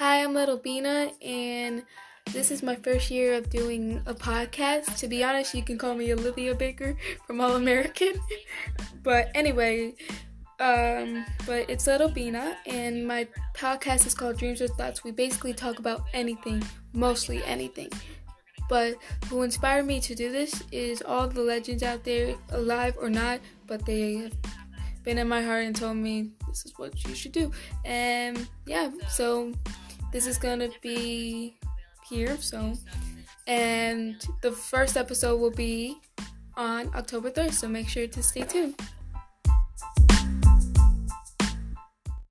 Hi, I'm Little Bina, and this is my first year of doing a podcast. To be honest, you can call me Olivia Baker from All American. but anyway, um, but it's Little Bina, and my podcast is called Dreams or Thoughts. We basically talk about anything, mostly anything. But who inspired me to do this is all the legends out there, alive or not, but they have been in my heart and told me this is what you should do. And yeah, so this is gonna be here. So, and the first episode will be on October 3rd. So make sure to stay tuned.